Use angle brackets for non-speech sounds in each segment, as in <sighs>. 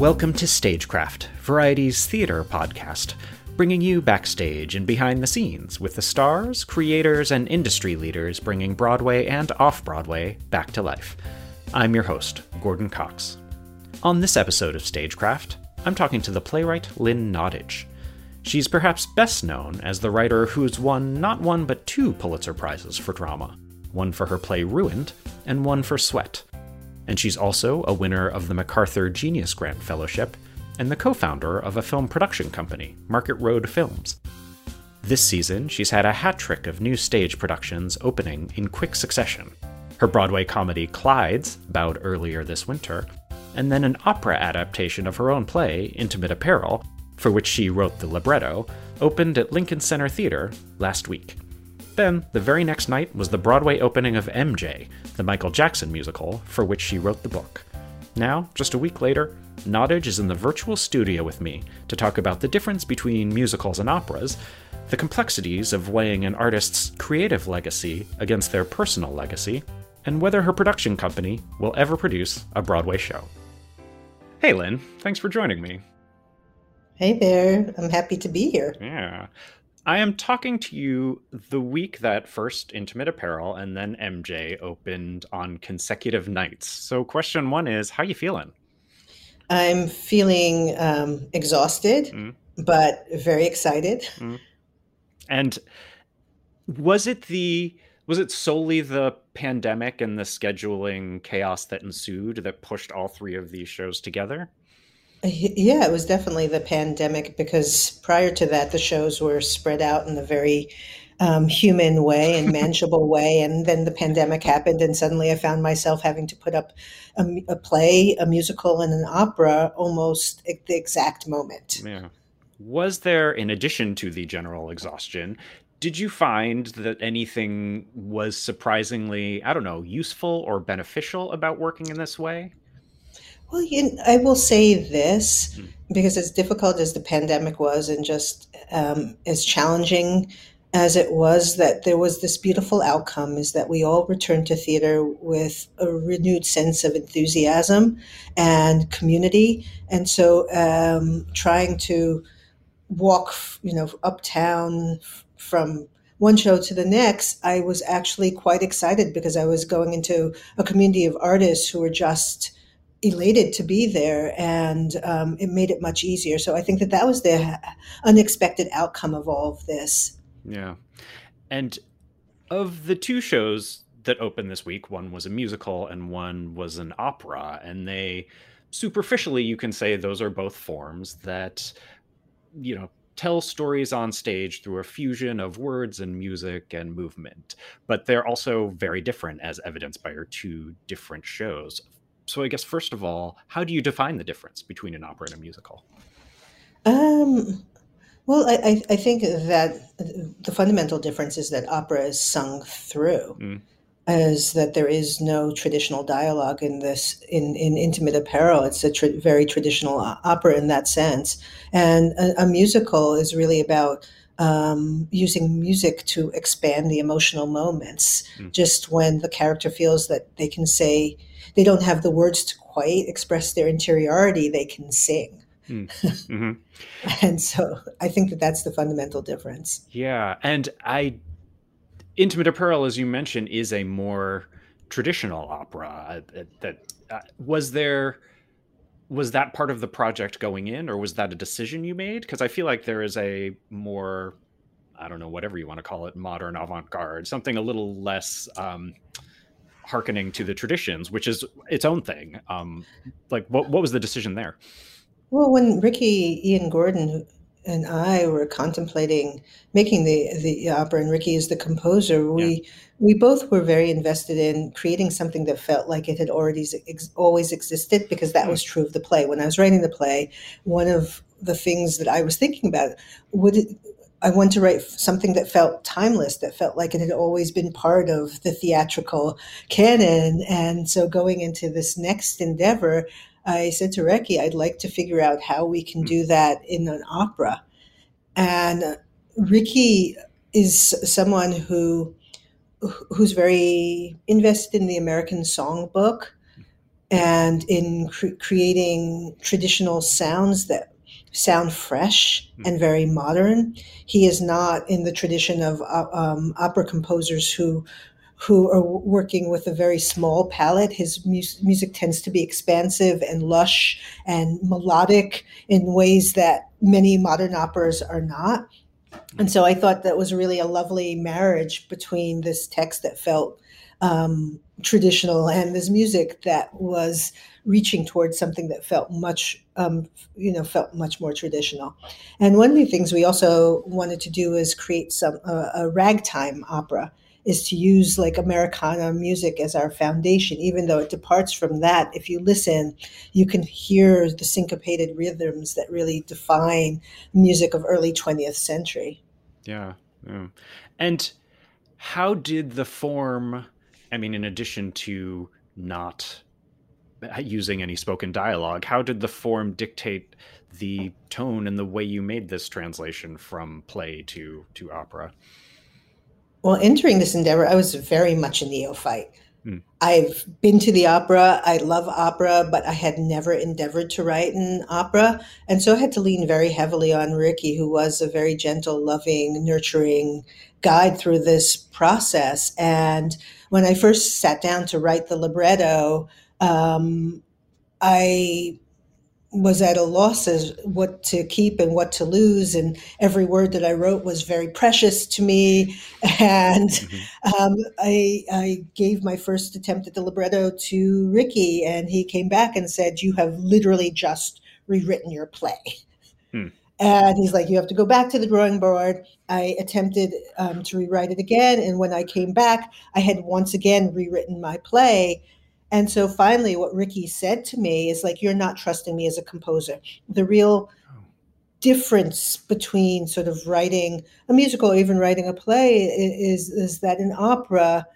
Welcome to Stagecraft, Variety's theater podcast, bringing you backstage and behind the scenes with the stars, creators, and industry leaders bringing Broadway and off Broadway back to life. I'm your host, Gordon Cox. On this episode of Stagecraft, I'm talking to the playwright Lynn Nottage. She's perhaps best known as the writer who's won not one but two Pulitzer Prizes for drama one for her play Ruined, and one for Sweat and she's also a winner of the MacArthur Genius Grant Fellowship and the co founder of a film production company, Market Road Films. This season, she's had a hat trick of new stage productions opening in quick succession. Her Broadway comedy Clyde's bowed earlier this winter, and then an opera adaptation of her own play, Intimate Apparel, for which she wrote the libretto, opened at Lincoln Center Theater last week. Then, the very next night was the Broadway opening of MJ, the Michael Jackson musical, for which she wrote the book. Now, just a week later, Nottage is in the virtual studio with me to talk about the difference between musicals and operas, the complexities of weighing an artist's creative legacy against their personal legacy, and whether her production company will ever produce a Broadway show. Hey, Lynn, thanks for joining me. Hey there, I'm happy to be here. Yeah. I am talking to you the week that first Intimate Apparel and then MJ opened on consecutive nights. So, question one is, how are you feeling? I'm feeling um, exhausted, mm. but very excited. Mm. And was it the was it solely the pandemic and the scheduling chaos that ensued that pushed all three of these shows together? Yeah, it was definitely the pandemic because prior to that, the shows were spread out in a very um, human way and <laughs> manageable way. And then the pandemic happened, and suddenly I found myself having to put up a, a play, a musical, and an opera almost at the exact moment. Yeah. Was there, in addition to the general exhaustion, did you find that anything was surprisingly, I don't know, useful or beneficial about working in this way? Well, you, I will say this hmm. because as difficult as the pandemic was and just um, as challenging as it was, that there was this beautiful outcome is that we all returned to theater with a renewed sense of enthusiasm and community. And so um, trying to walk, you know, uptown from one show to the next, I was actually quite excited because I was going into a community of artists who were just elated to be there and um, it made it much easier. So i think that that was the unexpected outcome of all of this. Yeah. And of the two shows that opened this week one was a musical and one was an opera and they superficially you can say those are both forms that you know tell stories on stage through a fusion of words and music and movement. But they're also very different as evidenced by your two different shows so I guess first of all, how do you define the difference between an opera and a musical? Um, well, I, I think that the fundamental difference is that opera is sung through. Mm. Is that there is no traditional dialogue in this in, in intimate apparel? It's a tra- very traditional opera in that sense, and a, a musical is really about um, using music to expand the emotional moments. Mm. Just when the character feels that they can say they don't have the words to quite express their interiority, they can sing. Mm. <laughs> Mm-hmm. and so I think that that's the fundamental difference. Yeah, and I, Intimate Apparel, as you mentioned, is a more traditional opera. That uh, was there. Was that part of the project going in, or was that a decision you made? Because I feel like there is a more, I don't know, whatever you want to call it, modern avant-garde, something a little less. Um, hearkening to the traditions, which is its own thing. Um, like, what what was the decision there? Well, when Ricky Ian Gordon and I were contemplating making the the opera, and Ricky is the composer, we yeah. we both were very invested in creating something that felt like it had already ex- always existed, because that mm. was true of the play. When I was writing the play, one of the things that I was thinking about would it, I want to write something that felt timeless, that felt like it had always been part of the theatrical canon. And so going into this next endeavor, I said to Ricky, I'd like to figure out how we can do that in an opera. And Ricky is someone who who's very invested in the American songbook and in cre- creating traditional sounds that sound fresh and very modern. He is not in the tradition of uh, um, opera composers who who are working with a very small palette. His mu- music tends to be expansive and lush and melodic in ways that many modern operas are not. And so I thought that was really a lovely marriage between this text that felt um, traditional and this music that was reaching towards something that felt much, um, you know, felt much more traditional. And one of the things we also wanted to do is create some uh, a ragtime opera is to use like Americana music as our foundation, even though it departs from that. If you listen, you can hear the syncopated rhythms that really define music of early 20th century. Yeah. yeah. And how did the form, I mean, in addition to not using any spoken dialogue, how did the form dictate the tone and the way you made this translation from play to to opera? Well, entering this endeavor, I was very much a neophyte. Mm. I've been to the opera. I love opera, but I had never endeavored to write an opera. And so I had to lean very heavily on Ricky, who was a very gentle, loving, nurturing guide through this process. And when I first sat down to write the libretto, um, I was at a loss as what to keep and what to lose and every word that i wrote was very precious to me <laughs> and mm-hmm. um, I, I gave my first attempt at the libretto to ricky and he came back and said you have literally just rewritten your play hmm. and he's like you have to go back to the drawing board i attempted um, to rewrite it again and when i came back i had once again rewritten my play and so finally, what Ricky said to me is like, You're not trusting me as a composer. The real difference between sort of writing a musical or even writing a play is, is that in opera,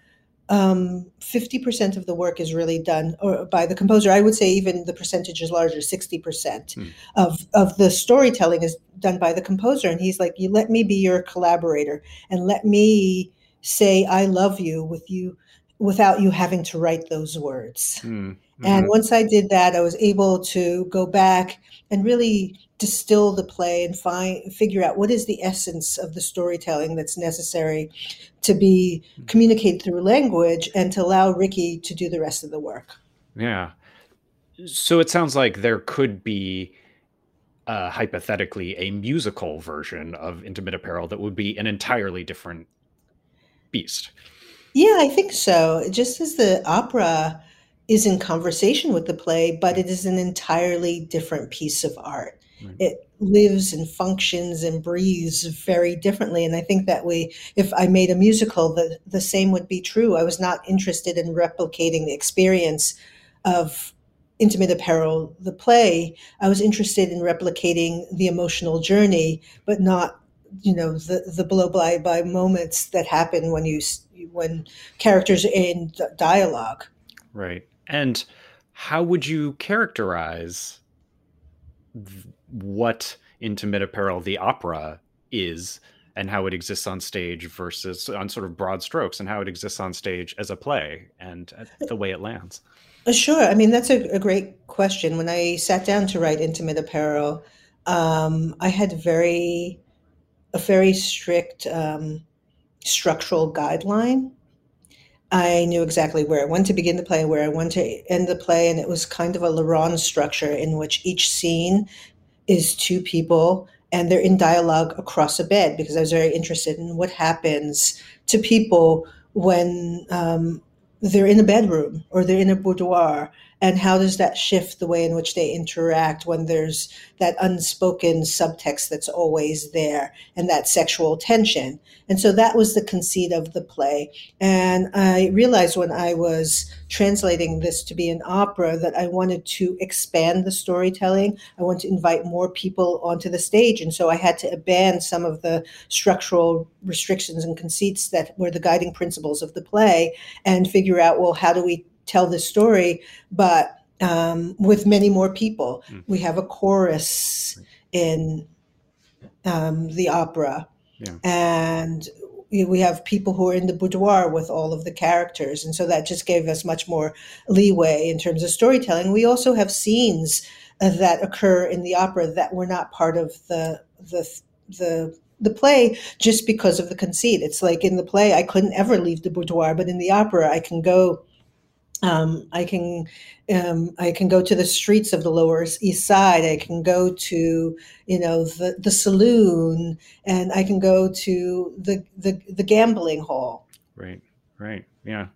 um, 50% of the work is really done or by the composer. I would say even the percentage is larger, 60% hmm. of, of the storytelling is done by the composer. And he's like, you let me be your collaborator and let me say, I love you with you without you having to write those words. Mm-hmm. And once I did that, I was able to go back and really distill the play and find figure out what is the essence of the storytelling that's necessary to be hmm. communicated through language and to allow Ricky to do the rest of the work. Yeah. So it sounds like there could be uh, hypothetically a musical version of Intimate Apparel that would be an entirely different beast. Yeah, I think so. Just as the opera is in conversation with the play, but it is an entirely different piece of art. Right. It lives and functions and breathes very differently. And I think that we, if I made a musical, the, the same would be true. I was not interested in replicating the experience of Intimate Apparel, the play. I was interested in replicating the emotional journey, but not you know the the blow by by moments that happen when you when characters in dialogue right and how would you characterize what intimate apparel the opera is and how it exists on stage versus on sort of broad strokes and how it exists on stage as a play and the way it lands Uh, Sure. I mean, that's a, a great question. When I sat down to write Intimate Apparel, um, I had very a very strict um, structural guideline. I knew exactly where I wanted to begin the play, where I wanted to end the play, and it was kind of a La Ronde structure in which each scene is two people and they're in dialogue across a bed because I was very interested in what happens to people when um, they're in a bedroom or they're in a boudoir and how does that shift the way in which they interact when there's that unspoken subtext that's always there and that sexual tension? And so that was the conceit of the play. And i realized when i was translating this to be an opera that i wanted to expand the storytelling. I wanted to invite more people onto the stage. And so i had to abandon some of the structural restrictions and conceits that were the guiding principles of the play and figure out well how do we tell this story, but um, with many more people. Mm. We have a chorus in um, the opera, yeah. and we have people who are in the boudoir with all of the characters, and so that just gave us much more leeway in terms of storytelling. We also have scenes uh, that occur in the opera that were not part of the the the the play just because of the conceit. It's like in the play, I couldn't ever leave the boudoir, but in the opera, I can go um, I can um, I can go to the streets of the Lower East Side. I can go to you know the the saloon, and I can go to the the, the gambling hall. Right, right, yeah,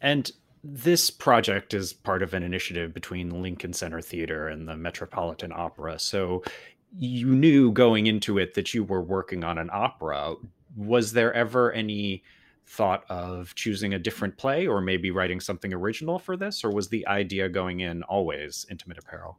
and this project is part of an initiative between Lincoln Center Theater and the Metropolitan Opera. So you knew going into it that you were working on an opera. Was there ever any thought of choosing a different play or maybe writing something original for this, or was the idea going in always intimate apparel?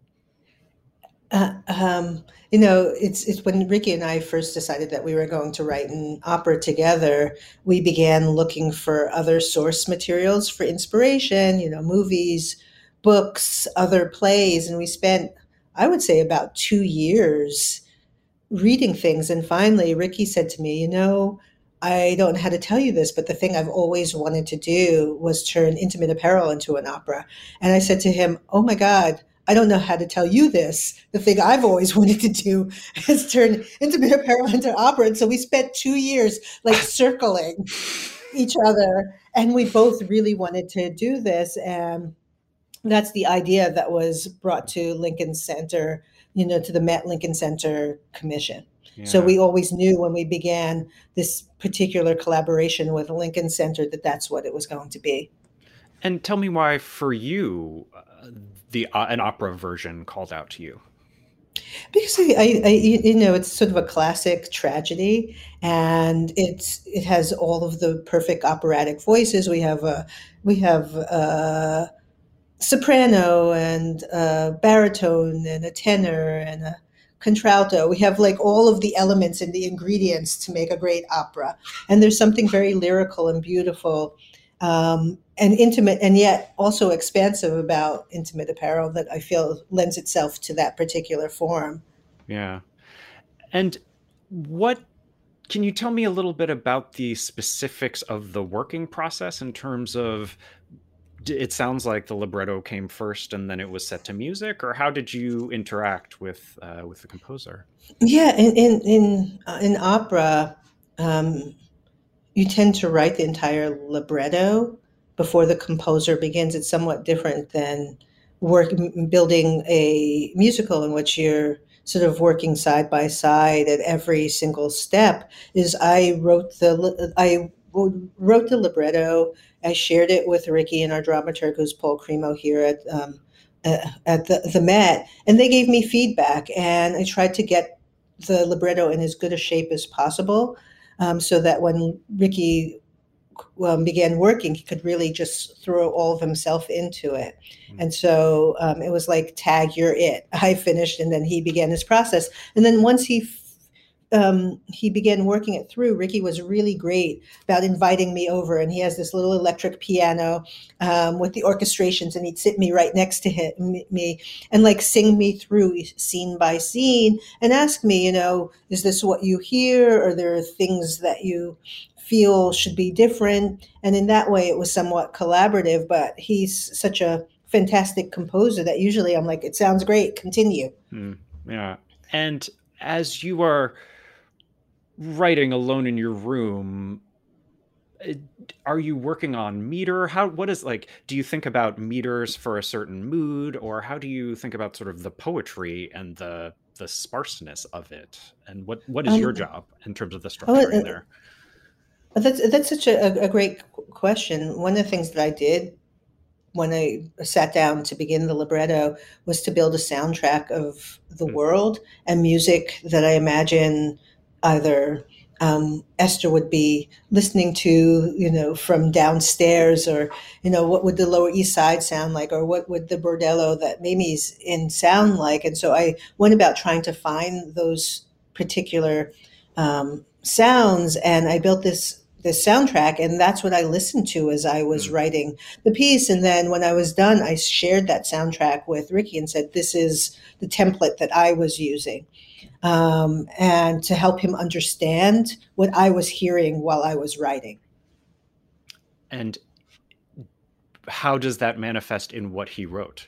Uh, um, you know, it's it's when Ricky and I first decided that we were going to write an opera together. We began looking for other source materials for inspiration. You know, movies, books, other plays, and we spent, I would say, about two years reading things. And finally, Ricky said to me, "You know, I don't know how to tell you this, but the thing I've always wanted to do was turn intimate apparel into an opera. And I said to him, Oh my God, I don't know how to tell you this. The thing I've always <laughs> wanted to do is turn intimate apparel into opera. And so we spent two years like circling each other. And we both really wanted to do this. And that's the idea that was brought to Lincoln Center, you know, to the Met Lincoln Center Commission. So we always knew when we began this particular collaboration with Lincoln Center that that's what it was going to be. And tell me why, for you, uh, the uh, an opera version called out to you. Because I, I, you know, it's sort of a classic tragedy, and it's it has all of the perfect operatic voices. We have a we have a soprano and a baritone and a tenor and a contralto. We have like all of the elements and the ingredients to make a great opera. And there's something very lyrical and beautiful um, and intimate and yet also expansive about intimate apparel that I feel lends itself to that particular form. Yeah. And what can you tell me a little bit about the specifics of the working process in terms of it sounds like the libretto came first and then it was set to music or how did you interact with uh, with the composer? Yeah in in in, uh, in opera um, you tend to write the entire libretto before the composer begins. It's somewhat different than work building a musical in which you're sort of working side by side at every single step is i wrote the i wrote the libretto. I shared it with Ricky and our dramaturg, who's Paul Cremo here at um, uh, at the, the Met, and they gave me feedback. And I tried to get the libretto in as good a shape as possible, um, so that when Ricky um, began working, he could really just throw all of himself into it. Mm-hmm. And so um, it was like, tag, you're it. <laughs> I finished, and then he began his process. And then once he um, he began working it through, Ricky was really great about inviting me over. And he has this little electric piano um, with the orchestrations, and he'd sit me right next to him, me and like sing me through scene by scene and ask me, you know, is this what you hear? Or there are things that you feel should be different? And in that way, it was somewhat collaborative, but he's such a fantastic composer that usually I'm like, it sounds great, continue. Mm, yeah. And as you are writing alone in your room, uh, are you working on meter? How what is like do you think about meters for a certain mood or how do you think about sort of the poetry and the the sparseness of it? And what what is um, your job in terms of the structure oh, uh, there? that's that's such a, a great question. One of the things that i did when i sat down to begin the libretto was to build a soundtrack of the mm-hmm. world and music that i imagine either um, Esther would be listening to, you know, from downstairs, or you know, what would the Lower East Side sound like, or what would the bordello that Mimi's in sound like? And so I went about trying to find those particular um, sounds, and I built this this soundtrack, and that's what I listened to as I was mm. writing the piece. And then when I was done, I shared that soundtrack with Ricky and said, "This is the template that I was using." Um, and to help him understand what I was hearing while I was writing. And how does that manifest in what he wrote?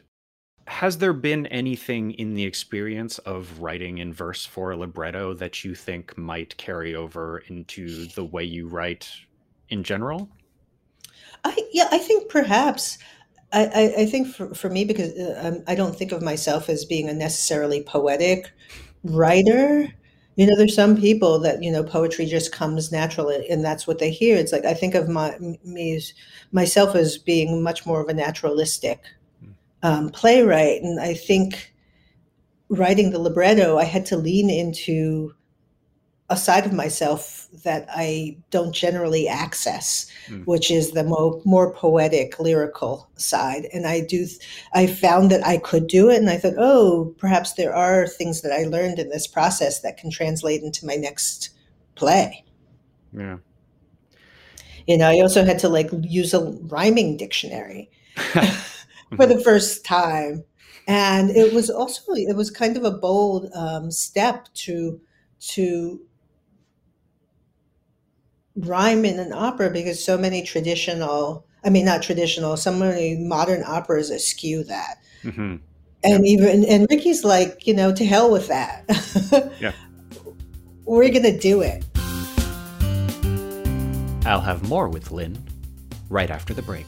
Has there been anything in the experience of writing in verse for a libretto that you think might carry over into the way you write in general? I yeah, I think perhaps. I, I, I think for, for me, because uh, um, I don't think of myself as being a necessarily poetic writer. You know there's some people that you know poetry just comes naturally and that's what they hear. It's like i think of my me as, myself as being much more of a naturalistic hmm. um, playwright. And i think writing the libretto i had to lean into a side of myself that I don't generally access, mm. which is the mo- more poetic, lyrical side. And I do, I found that I could do it, and I thought, oh, perhaps there are things that I learned in this process that can translate into my next play. Yeah. You know, I also had to like use a rhyming dictionary <laughs> for the first time, and it was also it was kind of a bold um, step to to rhyme in an opera because so many traditional i mean not traditional so many modern operas eschew that. Mm-hmm. and yeah. even and ricky's like you know to hell with that. <laughs> Yeah. We're gonna do it. I'll have more with lynn right after the break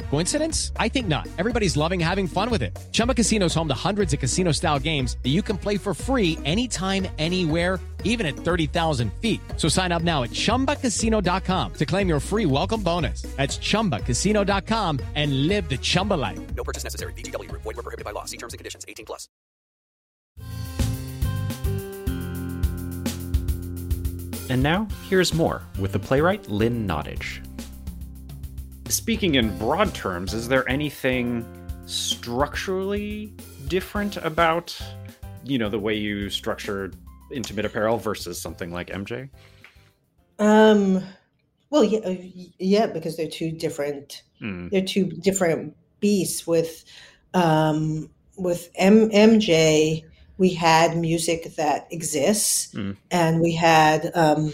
Coincidence? I think not. Everybody's loving having fun with it. Chumba Casino is home to hundreds of casino-style games that you can play for free anytime, anywhere even at 30,000 feet. So sign up now at ChumbaCasino.com to claim your free welcome bonus. That's ChumbaCasino.com and live the Chumba life. No purchase necessary. VGW. Void were prohibited by law. See terms and conditions. 18 plus. And now, here's more with the playwright Lynn Nottage. Speaking in broad terms, is there anything structurally different about, you know, the way you structured intimate apparel versus something like MJ? Um, well, yeah, uh, yeah, because they're two different. Mm. They're two different beasts. With um, with M- MJ, we had music that exists, mm. and we had um,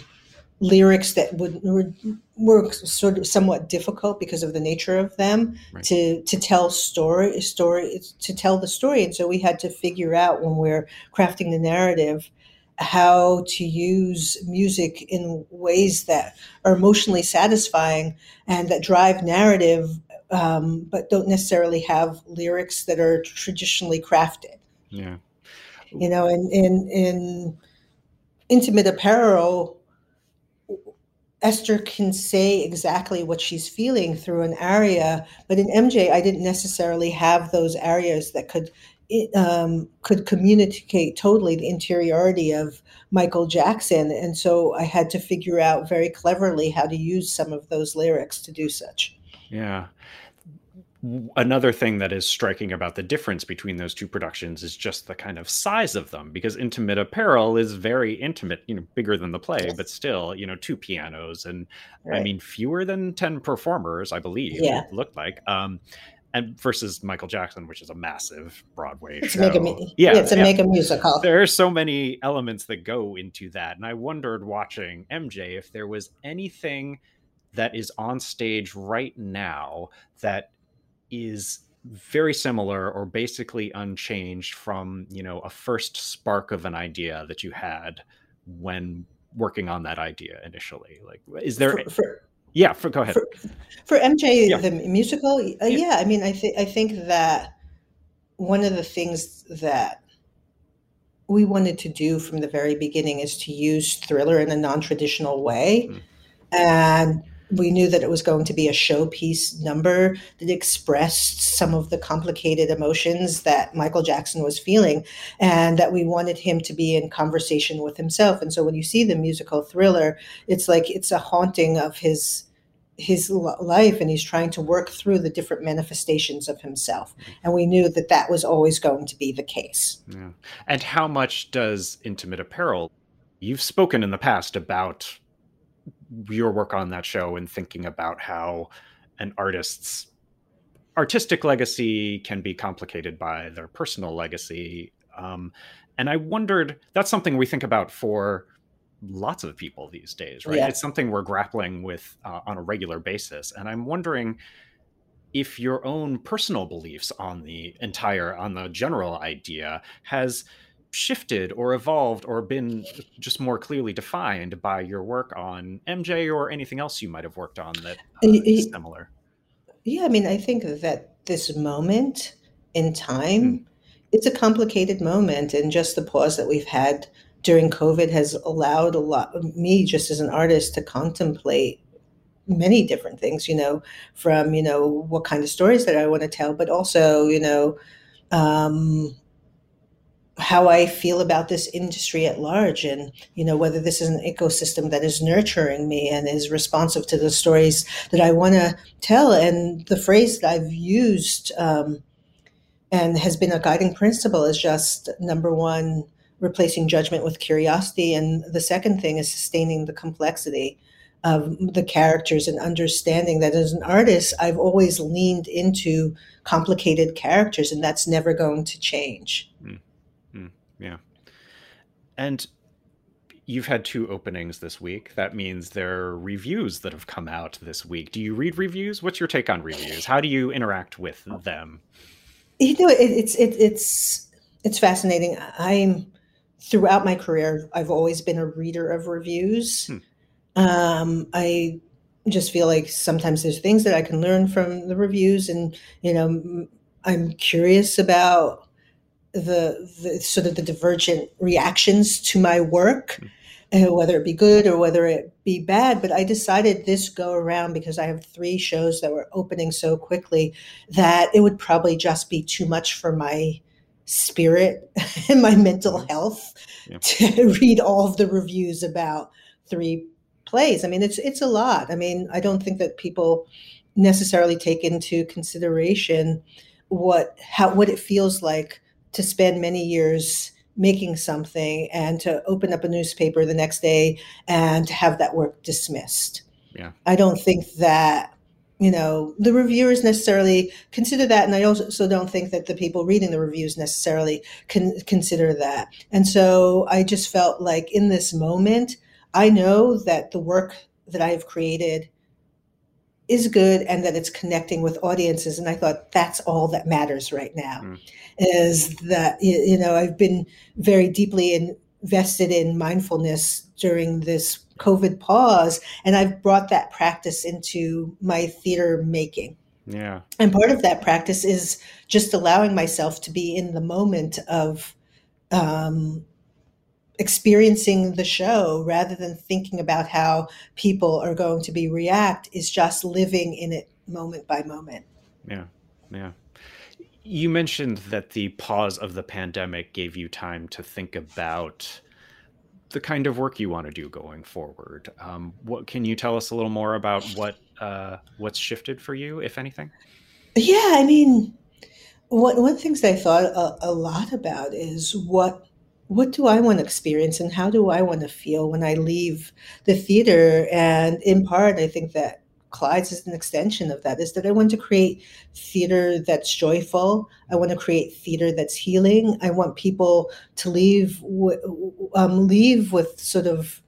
lyrics that would were, were sort of somewhat difficult because of the nature of them right. to to tell story story to tell the story and so we had to figure out when we're crafting the narrative how to use music in ways that are emotionally satisfying and that drive narrative, um, but don't necessarily have lyrics that are traditionally crafted. Yeah. You know, in, in, in intimate apparel, Esther can say exactly what she's feeling through an aria, but in MJ, I didn't necessarily have those arias that could um, could communicate totally the interiority of Michael Jackson, and so I had to figure out very cleverly how to use some of those lyrics to do such. Yeah, another thing that is striking about the difference between those two productions is just the kind of size of them because intimate apparel is very intimate you know bigger than the play but still you know two pianos and right. i mean fewer than 10 performers i believe yeah. looked like um and versus Michael Jackson, which is a massive Broadway it's show. Make a, yeah, it's a yeah. make a musical. There are so many elements that go into that, and I wondered watching MJ if there was anything that is on stage right now that is very similar or basically unchanged from you know a first spark of an idea that you had when working on that idea initially like is there for, for, yeah for, go ahead for, for mj yeah. the musical uh, yeah. yeah. i mean i think i think that one of the things that we wanted to do from the very beginning is to use thriller in a non-traditional way mm. and we knew that it was going to be a showpiece number that expressed some of the complicated emotions that Michael Jackson was feeling, and that we wanted him to be in conversation with himself. And so when you see the musical thriller, it's like it's a haunting of his his life and he's trying to work through the different manifestations of himself and we knew that that was always going to be the case yeah. and how much does intimate apparel you've spoken in the past about your work on that show and thinking about how an artist's artistic legacy can be complicated by their personal legacy. Um, and I wondered that's something we think about for lots of people these days, right? Yeah. It's something we're grappling with uh, on a regular basis. And I'm wondering if your own personal beliefs on the entire, on the general idea has shifted or evolved or been just more clearly defined by your work on MJ or anything else you might have worked on that uh, is similar? Yeah, I mean, I think that this moment in time, mm. it's a complicated moment, and just the pause that we've had during COVID has allowed a lot of me, just as an artist, to contemplate many different things. You know, from you know what kind of stories that I want to tell, but also you know. Um, how I feel about this industry at large, and you know whether this is an ecosystem that is nurturing me and is responsive to the stories that I want to tell. And the phrase that I've used um, and has been a guiding principle is just number one, replacing judgment with curiosity, and the second thing is sustaining the complexity of the characters and understanding that as an artist, I've always leaned into complicated characters, and that's never going to change. Mm. Yeah. And you've had two openings this week. That means there are reviews that have come out this week. Do you read reviews? What's your take on reviews? How do you interact with them? You know, it, it's it, it's it's fascinating. I'm throughout my career, I've always been a reader of reviews. Hmm. Um, I just feel like sometimes there's things that I can learn from the reviews, and you know, I'm curious about the, the sort of the divergent reactions to my work, uh, whether it be good or whether it be bad. But I decided this go around because I have three shows that were opening so quickly that it would probably just be too much for my spirit <laughs> and my mental health yeah. <laughs> to read all of the reviews about three plays. I mean, it's it's a lot. I mean, I don't think that people necessarily take into consideration what how what it feels like to spend many years making something and to open up a newspaper the next day and to have that work dismissed. Yeah. I don't think that you know the reviewers necessarily consider that and i also don't think that the people reading the reviews necessarily can consider that and so i just felt like in this moment i know that the work that i have created is good and that it's connecting with audiences and i thought that's all that matters right now mm. Is that you know i've been very deeply invested in mindfulness during this covid pause and i've brought that practice into my theater making yeah and part of that practice is just allowing myself to be in the moment of um, experiencing the show rather than thinking about how people are going to be react is just living in it moment by moment. Yeah. Yeah. You mentioned that the pause of the pandemic gave you time to think about the kind of work you want to do going forward. Um, what can you tell us a little more about what uh, what's shifted for you, if anything? Yeah, I mean, one one of the things I thought a, a lot about is what what do I want to experience and how do I want to feel when I leave the theater? And in part, I think that Clyde's is an extension of that. Is that I want to create theater that's joyful. I want to create theater that's healing. I want people to leave um, leave with sort of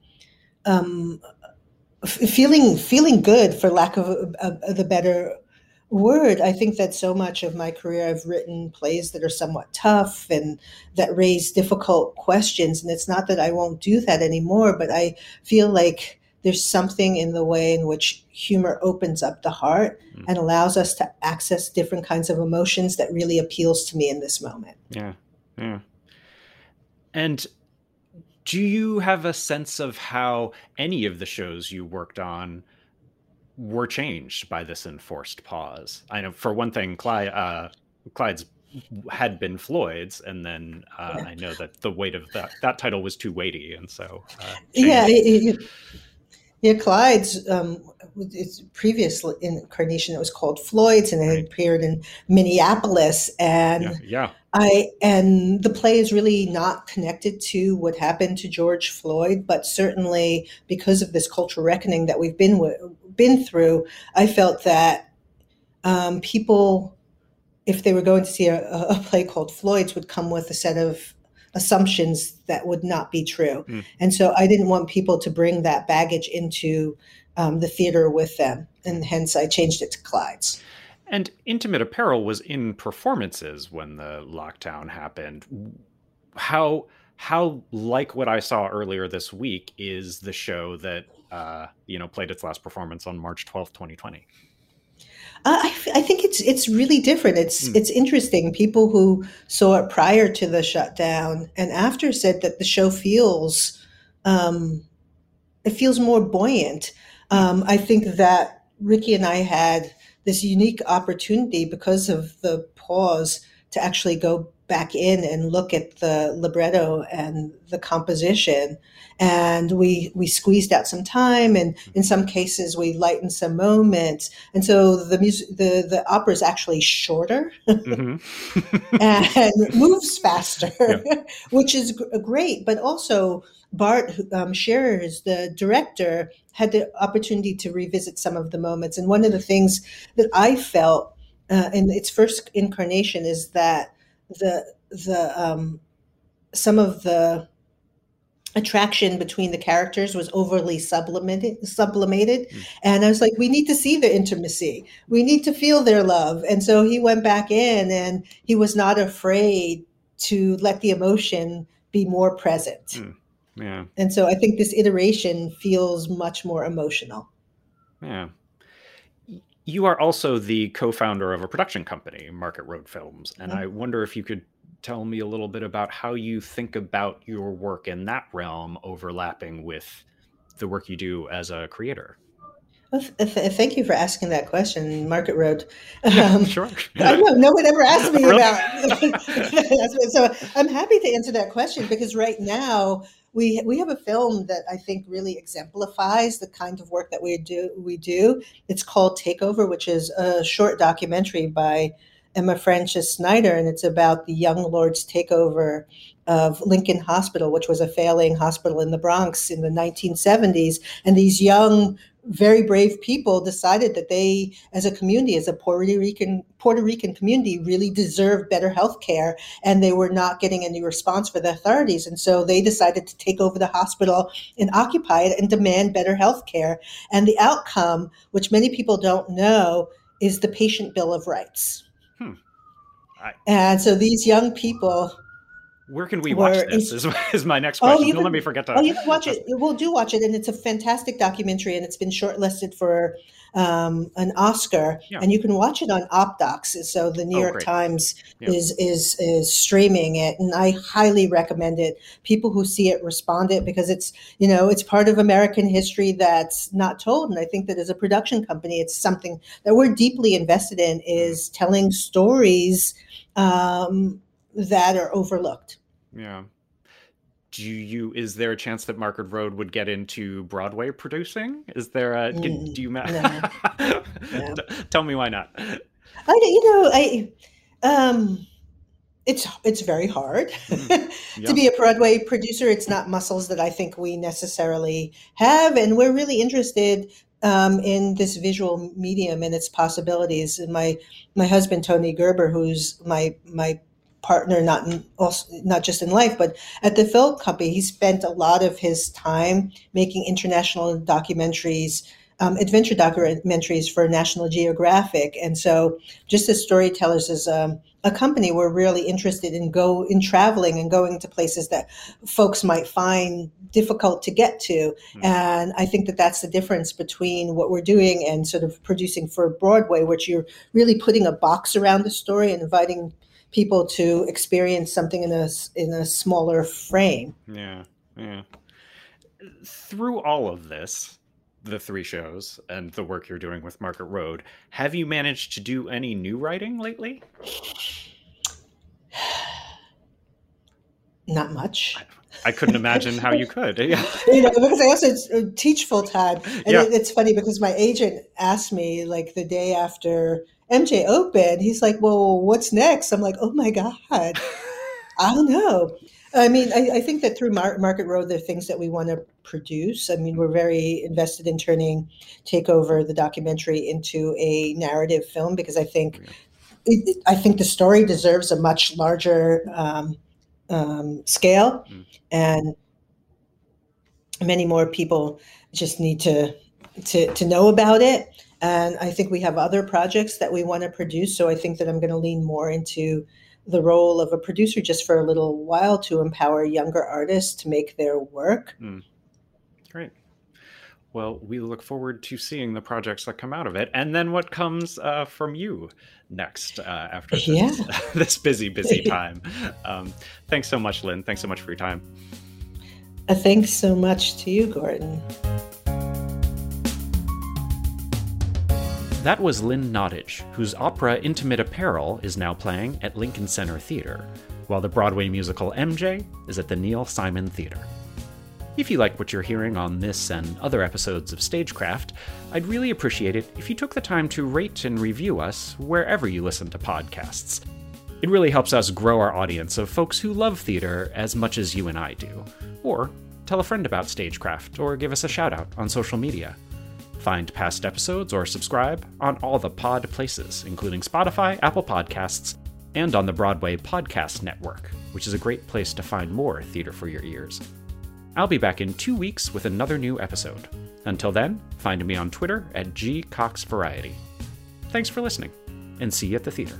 um, feeling feeling good, for lack of a, a, the better word. I think that so much of my career, I've written plays that are somewhat tough and that raise difficult questions. And it's not that I won't do that anymore, but I feel like there's something in the way in which humor opens up the heart mm. and allows us to access different kinds of emotions that really appeals to me in this moment. Yeah. Yeah. And do you have a sense of how any of the shows you worked on were changed by this enforced pause. I know for one thing, Clyde, uh, Clyde's had been Floyd's, and then uh. I know that the weight of that that title was too weighty, and so uh, yeah, it, it, yeah, Clyde's um, its previous incarnation it was called Floyd's, and it right. appeared in Minneapolis, and yeah, yeah, I and the play is really not connected to what happened to George Floyd, but certainly because of this cultural reckoning that we've been been through, I felt that um, people, if they were going to see a, a, play called Floyd's, would come with a set of assumptions that would not be true, mm. and so I didn't want people to bring that baggage into um, the theater with them, and hence I changed it to Clyde's. And Intimate Apparel was in performances when the lockdown happened. How how like what I saw earlier this week is the show that uh, you know played its last performance on March twelfth, twenty twenty. Uh, I, I, think it's it's really different. It's mm. it's interesting. People who saw it prior to the shutdown and after said that the show feels um, it feels more buoyant. Um, I think that Ricky and I had this unique opportunity because of the pause to actually go back in and look at the libretto and the composition and we we squeezed out some time and in some cases we lightened some moments and so the music the the opera is actually shorter mm-hmm. <laughs> <laughs> and moves faster yeah. <laughs> which is great but also Bart um, the director, had the opportunity to revisit some of the moments. And one of the things that I felt uh, in its first incarnation is that the the um, some of the attraction between the characters was overly sublimated sublimated mm. and i was like we need to see the intimacy we need to feel their love and so he went back in and he was not afraid to let the emotion be more present mm. Yeah. And so I think this iteration feels much more emotional. Yeah. You are also the co founder of a production company, Market Road Films. And mm-hmm. I wonder if you could tell me a little bit about how you think about your work in that realm overlapping with the work you do as a creator. Well, th- thank you for asking that question, Market Road. <laughs> Um, yeah, sure. I know no one ever asked me <laughs> about. <laughs> so I'm happy to answer that question because right now we we have a film that I think really exemplifies the kind of work that we do. We do. It's called Takeover, which is a short documentary by Emma Francis-Snyder, and it's about the Young Lords takeover of Lincoln Hospital, which was a failing hospital in the Bronx in the 1970s. And these young very brave people decided that they, as a community, as a Puerto Rican Puerto Rican community, really deserved better health care, and they were not getting any response from the authorities. And so they decided to take over the hospital and occupy it and demand better health care. And the outcome, which many people don't know, is the Patient Bill of Rights. Hmm. I- and so these young people where can we watch this? Is, is my next question. Oh, you can, let me forget to. Oh, you can watch it. We'll do watch it, and it's a fantastic documentary, and it's been shortlisted for um, an Oscar, Yeah. and you can watch it on OpDocs. So the New Oh, York great. Times Yeah. is is is streaming it, and I highly recommend it. People who see it respond it because it's you know it's part of American history that's not told, and I think that as a production company, it's something that we're deeply invested in is telling stories um, that are overlooked. Yeah. Do you is there a chance that Market Road would get into Broadway producing? Is there a can- Mm, do you ma- no. <laughs> T- Tell me why not. I you know I um it's it's very hard Yeah. <laughs> to be a Broadway producer. It's not muscles that I think we necessarily have, and we're really interested um, in this visual medium and its possibilities. And my my husband Tony Gerber, who's my my partner, not in, also, not just in life, but at the film company, he spent a lot of his time making international documentaries. Um, adventure documentaries for National Geographic, and so just as storytellers, as um, a company, we're really interested in go in traveling and going to places that folks might find difficult to get to. And I think that that's the difference between what we're doing and sort of producing for Broadway, which you're really putting a box around the story and inviting people to experience something in a in a smaller frame. Yeah. Yeah. Through all of this, the three shows and the work you're doing with Market Road, have you managed to do any new writing lately? <sighs> Not much. I couldn't imagine how you could. <laughs> Yeah. <laughs> you know, because I also uh, teach full time, and Yeah. it, it's funny because my agent asked me like the day after MJ opened, he's like, "Well, what's next?" I'm like, "Oh my god, I don't know." I mean, I, I think that through Mar- Market Road, there are things that we want to produce. I mean, we're very invested in turning Takeover, the documentary, into a narrative film because I think it- I think the story deserves a much larger um, um, scale, Mm. and many more people just need to to to know about it. And I think we have other projects that we want to produce. So I think that I'm going to lean more into the role of a producer just for a little while to empower younger artists to make their work. Great. Well, we look forward to seeing the projects that come out of it, and then what comes uh, from you next uh, after this, Yeah. <laughs> this busy, busy <laughs> time. Um, thanks so much, Lynn. Thanks so much for your time. Uh, thanks so much to you, Gordon. That was Lynn Nottage, whose opera Intimate Apparel is now playing at Lincoln Center Theater, while the Broadway musical MJ is at the Neil Simon Theater. If you like what you're hearing on this and other episodes of Stagecraft, I'd really appreciate it if you took the time to rate and review us wherever you listen to podcasts. It really helps us grow our audience of folks who love theater as much as you and I do. Or tell a friend about Stagecraft, or give us a shout out on social media. Find past episodes or subscribe on all the pod places, including Spotify, Apple Podcasts, and on the Broadway Podcast Network, which is a great place to find more theater for your ears. I'll be back in two weeks with another new episode. Until then, find me on Twitter at gcoxvariety. Thanks for listening, and see you at the theater.